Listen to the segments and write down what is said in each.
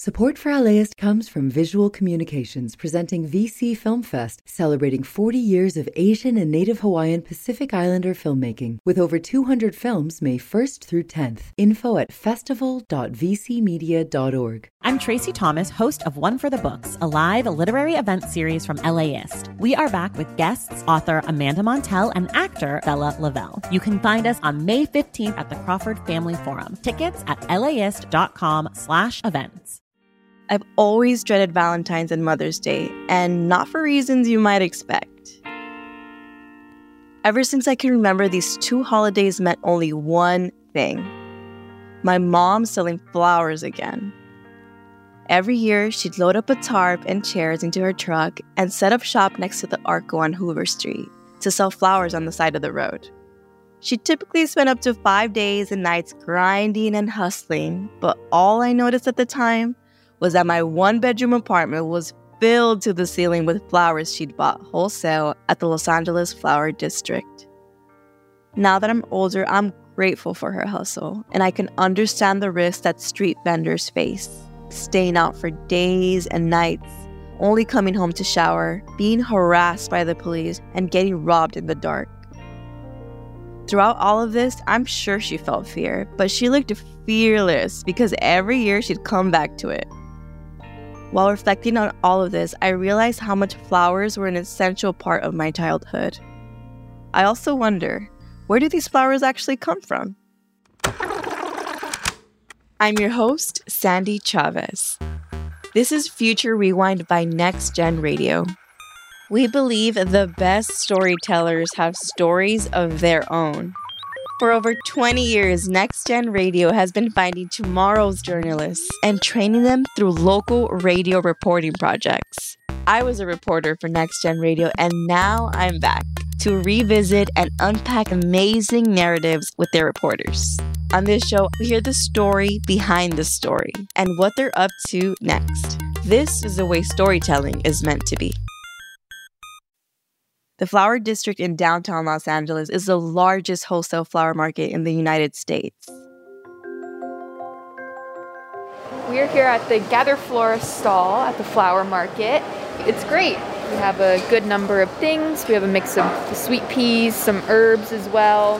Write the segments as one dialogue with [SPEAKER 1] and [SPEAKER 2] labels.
[SPEAKER 1] Support for LAist comes from Visual Communications presenting VC Film Fest, celebrating 40 years of Asian and Native Hawaiian Pacific Islander filmmaking, with over 200 films May 1st through 10th. Info at festival.vcmedia.org.
[SPEAKER 2] I'm Tracy Thomas, host of One for the Books, a live literary event series from LAist. We are back with guests, author Amanda Montell and actor Bella Lavelle. You can find us on May 15th at the Crawford Family Forum. Tickets at laist.com slash events.
[SPEAKER 3] I've always dreaded Valentine's and Mother's Day, and not for reasons you might expect. Ever since I can remember, these two holidays meant only one thing my mom selling flowers again. Every year, she'd load up a tarp and chairs into her truck and set up shop next to the Arco on Hoover Street to sell flowers on the side of the road. She typically spent up to five days and nights grinding and hustling, but all I noticed at the time was that my one bedroom apartment was filled to the ceiling with flowers she'd bought wholesale at the Los Angeles Flower District. Now that I'm older, I'm grateful for her hustle, and I can understand the risks that street vendors face staying out for days and nights, only coming home to shower, being harassed by the police, and getting robbed in the dark. Throughout all of this, I'm sure she felt fear, but she looked fearless because every year she'd come back to it. While reflecting on all of this, I realized how much flowers were an essential part of my childhood. I also wonder where do these flowers actually come from? I'm your host, Sandy Chavez. This is Future Rewind by Next Gen Radio. We believe the best storytellers have stories of their own. For over 20 years, Next Gen Radio has been finding tomorrow's journalists and training them through local radio reporting projects. I was a reporter for Next Gen Radio, and now I'm back to revisit and unpack amazing narratives with their reporters. On this show, we hear the story behind the story and what they're up to next. This is the way storytelling is meant to be. The Flower District in downtown Los Angeles is the largest wholesale flower market in the United States.
[SPEAKER 4] We are here at the Gather Florist stall at the flower market. It's great. We have a good number of things. We have a mix of sweet peas, some herbs as well.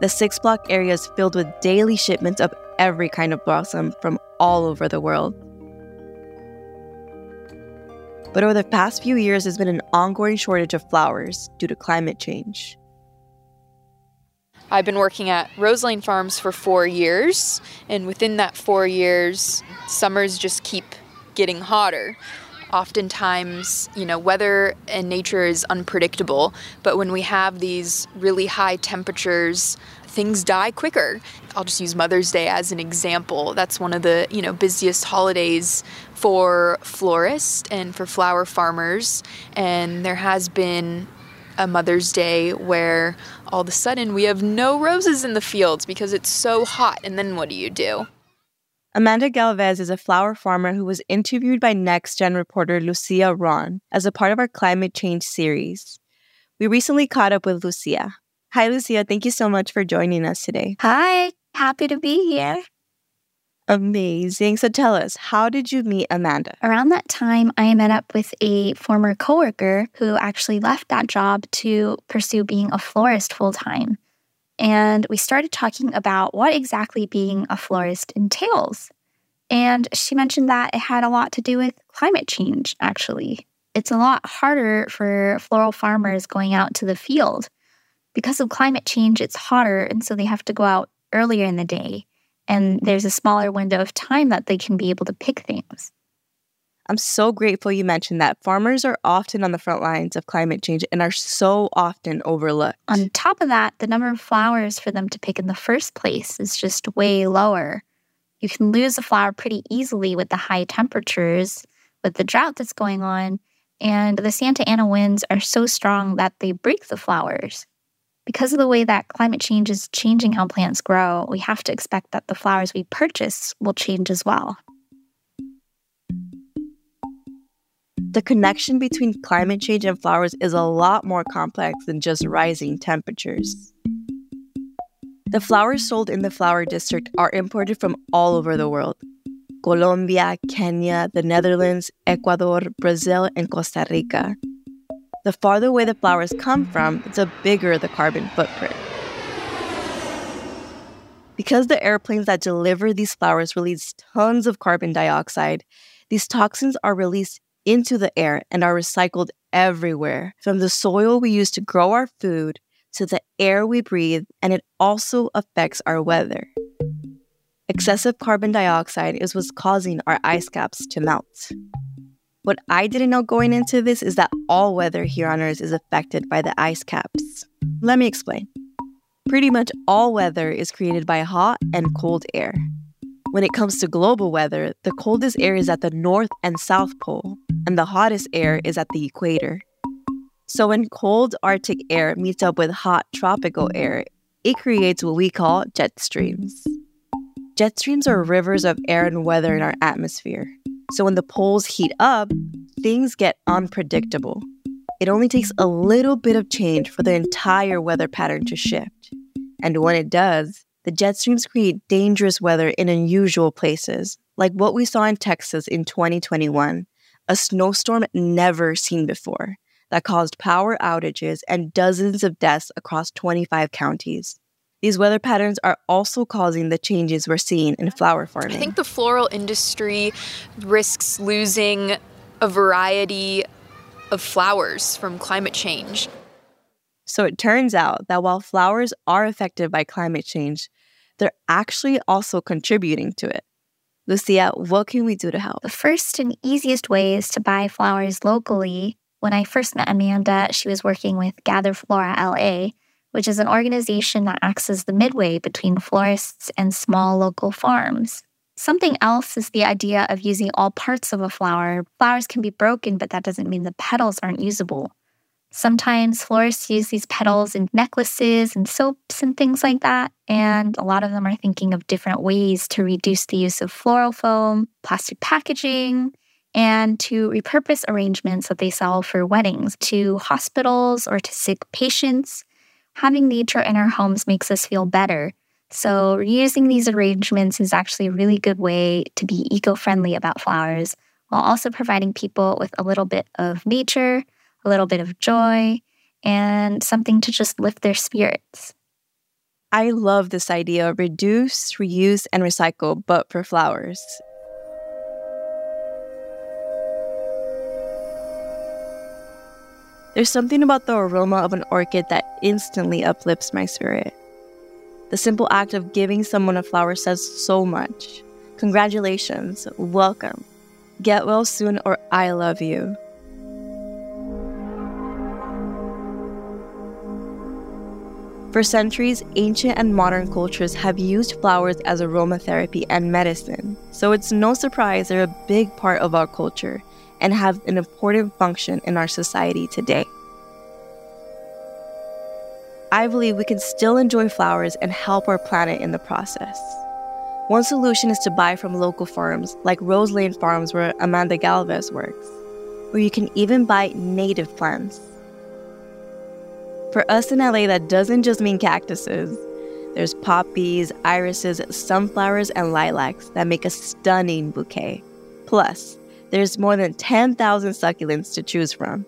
[SPEAKER 3] The six block area is filled with daily shipments of every kind of blossom from all over the world. But over the past few years, there's been an ongoing shortage of flowers due to climate change.
[SPEAKER 4] I've been working at Roselane Farms for four years, and within that four years, summers just keep getting hotter. Oftentimes, you know, weather and nature is unpredictable, but when we have these really high temperatures, things die quicker. I'll just use Mother's Day as an example. That's one of the, you know, busiest holidays for florists and for flower farmers, and there has been a Mother's Day where all of a sudden we have no roses in the fields because it's so hot, and then what do you do?
[SPEAKER 3] Amanda Galvez is a flower farmer who was interviewed by Next Gen reporter Lucia Ruan as a part of our climate change series. We recently caught up with Lucia. Hi, Lucia. Thank you so much for joining us today.
[SPEAKER 5] Hi, happy to be here.
[SPEAKER 3] Amazing. So tell us, how did you meet Amanda?
[SPEAKER 5] Around that time, I met up with a former coworker who actually left that job to pursue being a florist full time. And we started talking about what exactly being a florist entails. And she mentioned that it had a lot to do with climate change, actually. It's a lot harder for floral farmers going out to the field. Because of climate change, it's hotter, and so they have to go out earlier in the day. And there's a smaller window of time that they can be able to pick things.
[SPEAKER 3] I'm so grateful you mentioned that. Farmers are often on the front lines of climate change and are so often overlooked.
[SPEAKER 5] On top of that, the number of flowers for them to pick in the first place is just way lower. You can lose a flower pretty easily with the high temperatures, with the drought that's going on, and the Santa Ana winds are so strong that they break the flowers. Because of the way that climate change is changing how plants grow, we have to expect that the flowers we purchase will change as well.
[SPEAKER 3] the connection between climate change and flowers is a lot more complex than just rising temperatures. The flowers sold in the flower district are imported from all over the world. Colombia, Kenya, the Netherlands, Ecuador, Brazil, and Costa Rica. The farther away the flowers come from, the bigger the carbon footprint. Because the airplanes that deliver these flowers release tons of carbon dioxide, these toxins are released into the air and are recycled everywhere, from the soil we use to grow our food to the air we breathe, and it also affects our weather. Excessive carbon dioxide is what's causing our ice caps to melt. What I didn't know going into this is that all weather here on Earth is affected by the ice caps. Let me explain. Pretty much all weather is created by hot and cold air. When it comes to global weather, the coldest air is at the North and South Pole, and the hottest air is at the equator. So when cold Arctic air meets up with hot tropical air, it creates what we call jet streams. Jet streams are rivers of air and weather in our atmosphere. So when the poles heat up, things get unpredictable. It only takes a little bit of change for the entire weather pattern to shift. And when it does, the jet streams create dangerous weather in unusual places, like what we saw in Texas in 2021, a snowstorm never seen before that caused power outages and dozens of deaths across 25 counties. These weather patterns are also causing the changes we're seeing in flower farming.
[SPEAKER 4] I think the floral industry risks losing a variety of flowers from climate change.
[SPEAKER 3] So it turns out that while flowers are affected by climate change, they're actually also contributing to it. Lucia, what can we do to help?
[SPEAKER 5] The first and easiest way is to buy flowers locally. When I first met Amanda, she was working with Gather Flora LA, which is an organization that acts as the midway between florists and small local farms. Something else is the idea of using all parts of a flower. Flowers can be broken, but that doesn't mean the petals aren't usable. Sometimes florists use these petals in necklaces and soaps and things like that. And a lot of them are thinking of different ways to reduce the use of floral foam, plastic packaging, and to repurpose arrangements that they sell for weddings to hospitals or to sick patients. Having nature in our homes makes us feel better. So, reusing these arrangements is actually a really good way to be eco friendly about flowers while also providing people with a little bit of nature a little bit of joy, and something to just lift their spirits.
[SPEAKER 3] I love this idea reduce, reuse, and recycle, but for flowers. There's something about the aroma of an orchid that instantly uplifts my spirit. The simple act of giving someone a flower says so much. Congratulations, welcome. Get well soon, or I love you. For centuries, ancient and modern cultures have used flowers as aromatherapy and medicine, so it's no surprise they're a big part of our culture and have an important function in our society today. I believe we can still enjoy flowers and help our planet in the process. One solution is to buy from local farms like Rose Lane Farms, where Amanda Galvez works, or you can even buy native plants for us in LA, that doesn't just mean cactuses. There's poppies, irises, sunflowers, and lilacs that make a stunning bouquet. Plus, there's more than 10,000 succulents to choose from.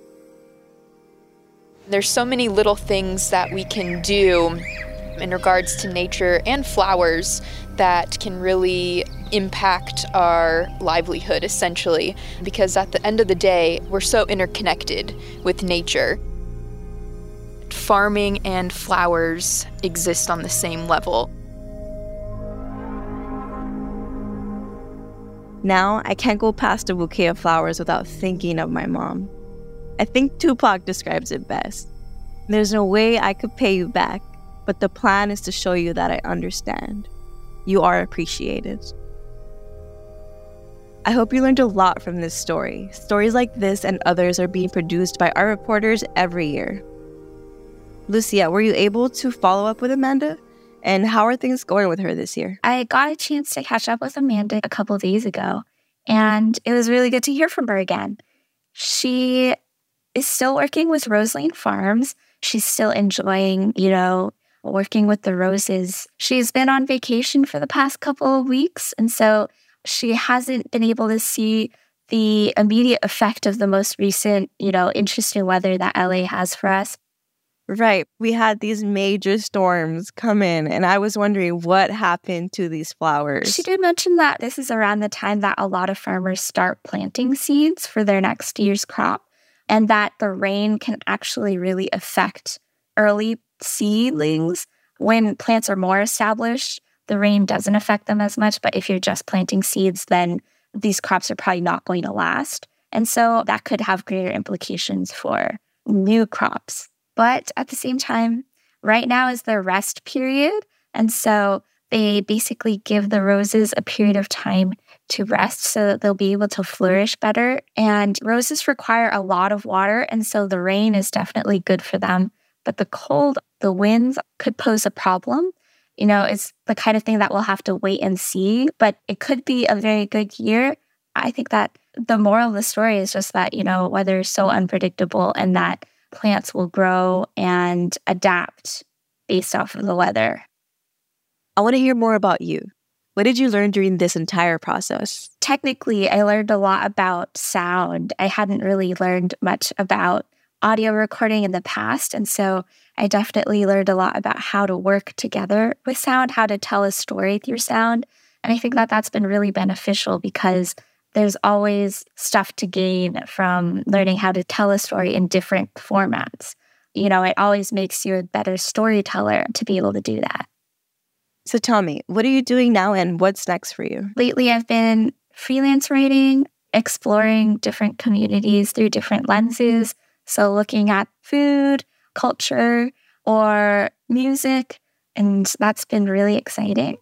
[SPEAKER 4] There's so many little things that we can do in regards to nature and flowers that can really impact our livelihood essentially because at the end of the day we're so interconnected with nature farming and flowers exist on the same level.
[SPEAKER 3] Now, I can't go past a bouquet of flowers without thinking of my mom. I think Tupac describes it best. There's no way I could pay you back, but the plan is to show you that I understand. You are appreciated. I hope you learned a lot from this story. Stories like this and others are being produced by our reporters every year. Lucia, were you able to follow up with Amanda? And how are things going with her this year?
[SPEAKER 5] I got a chance to catch up with Amanda a couple days ago, and it was really good to hear from her again. She is still working with Rose Lane Farms. She's still enjoying, you know, working with the roses. She's been on vacation for the past couple of weeks, and so she hasn't been able to see the immediate effect of the most recent, you know, interesting weather that LA has for us.
[SPEAKER 3] Right. We had these major storms come in, and I was wondering what happened to these flowers.
[SPEAKER 5] She did mention that this is around the time that a lot of farmers start planting seeds for their next year's crop, and that the rain can actually really affect early seedlings. When plants are more established, the rain doesn't affect them as much. But if you're just planting seeds, then these crops are probably not going to last. And so that could have greater implications for new crops. But at the same time, right now is the rest period. And so they basically give the roses a period of time to rest so that they'll be able to flourish better. And roses require a lot of water. And so the rain is definitely good for them. But the cold, the winds could pose a problem. You know, it's the kind of thing that we'll have to wait and see, but it could be a very good year. I think that the moral of the story is just that, you know, weather is so unpredictable and that plants will grow and adapt based off of the weather.
[SPEAKER 3] I want to hear more about you. What did you learn during this entire process?
[SPEAKER 5] Technically, I learned a lot about sound. I hadn't really learned much about audio recording in the past. And so I definitely learned a lot about how to work together with sound, how to tell a story through sound. And I think that that's been really beneficial because there's always stuff to gain from learning how to tell a story in different formats. You know, it always makes you a better storyteller to be able to do that.
[SPEAKER 3] So tell me, what are you doing now and what's next for you?
[SPEAKER 5] Lately, I've been freelance writing, exploring different communities through different lenses. So, looking at food, culture, or music. And that's been really exciting.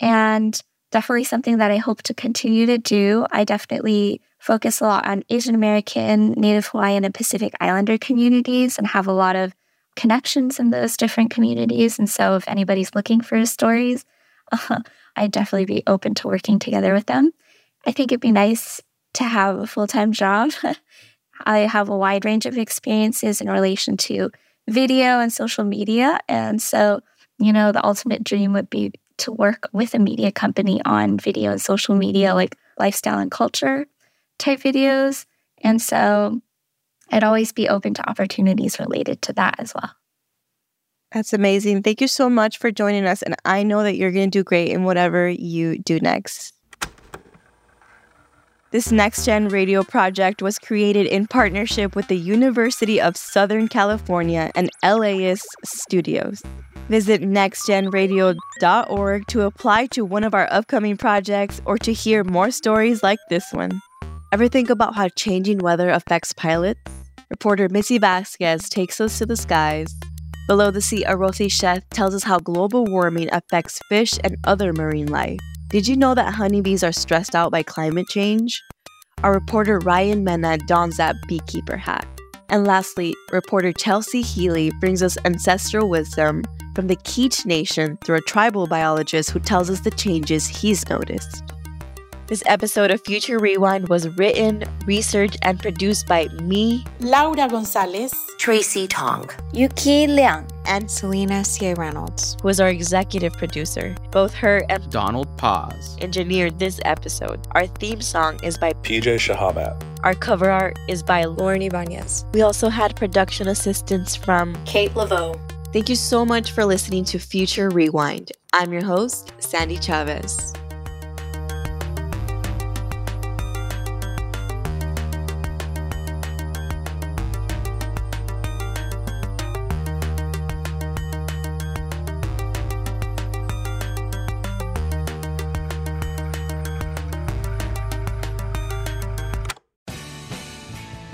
[SPEAKER 5] And definitely something that I hope to continue to do. I definitely focus a lot on Asian American, Native Hawaiian, and Pacific Islander communities and have a lot of connections in those different communities. And so, if anybody's looking for stories, uh, I'd definitely be open to working together with them. I think it'd be nice to have a full time job. I have a wide range of experiences in relation to video and social media. And so, you know, the ultimate dream would be to work with a media company on video and social media, like lifestyle and culture type videos. And so I'd always be open to opportunities related to that as well.
[SPEAKER 3] That's amazing. Thank you so much for joining us. And I know that you're going to do great in whatever you do next. This Next Gen Radio project was created in partnership with the University of Southern California and LAist Studios. Visit nextgenradio.org to apply to one of our upcoming projects or to hear more stories like this one. Ever think about how changing weather affects pilots? Reporter Missy Vasquez takes us to the skies. Below the Sea, Arothi Sheth tells us how global warming affects fish and other marine life. Did you know that honeybees are stressed out by climate change? Our reporter Ryan Mena dons that beekeeper hat. And lastly, reporter Chelsea Healy brings us ancestral wisdom from the Kizh Nation through a tribal biologist who tells us the changes he's noticed. This episode of Future Rewind was written, researched, and produced by me,
[SPEAKER 6] Laura Gonzalez,
[SPEAKER 7] Tracy Tong,
[SPEAKER 8] Yuki Liang,
[SPEAKER 7] and Selena C. Reynolds,
[SPEAKER 3] who is our executive producer. Both her and
[SPEAKER 9] Donald Paz
[SPEAKER 3] engineered this episode. Our theme song is by
[SPEAKER 10] PJ Shahabat.
[SPEAKER 3] Our cover art is by
[SPEAKER 8] Lauren Ibanez.
[SPEAKER 3] We also had production assistance from
[SPEAKER 8] Kate Laveau.
[SPEAKER 3] Thank you so much for listening to Future Rewind. I'm your host, Sandy Chavez.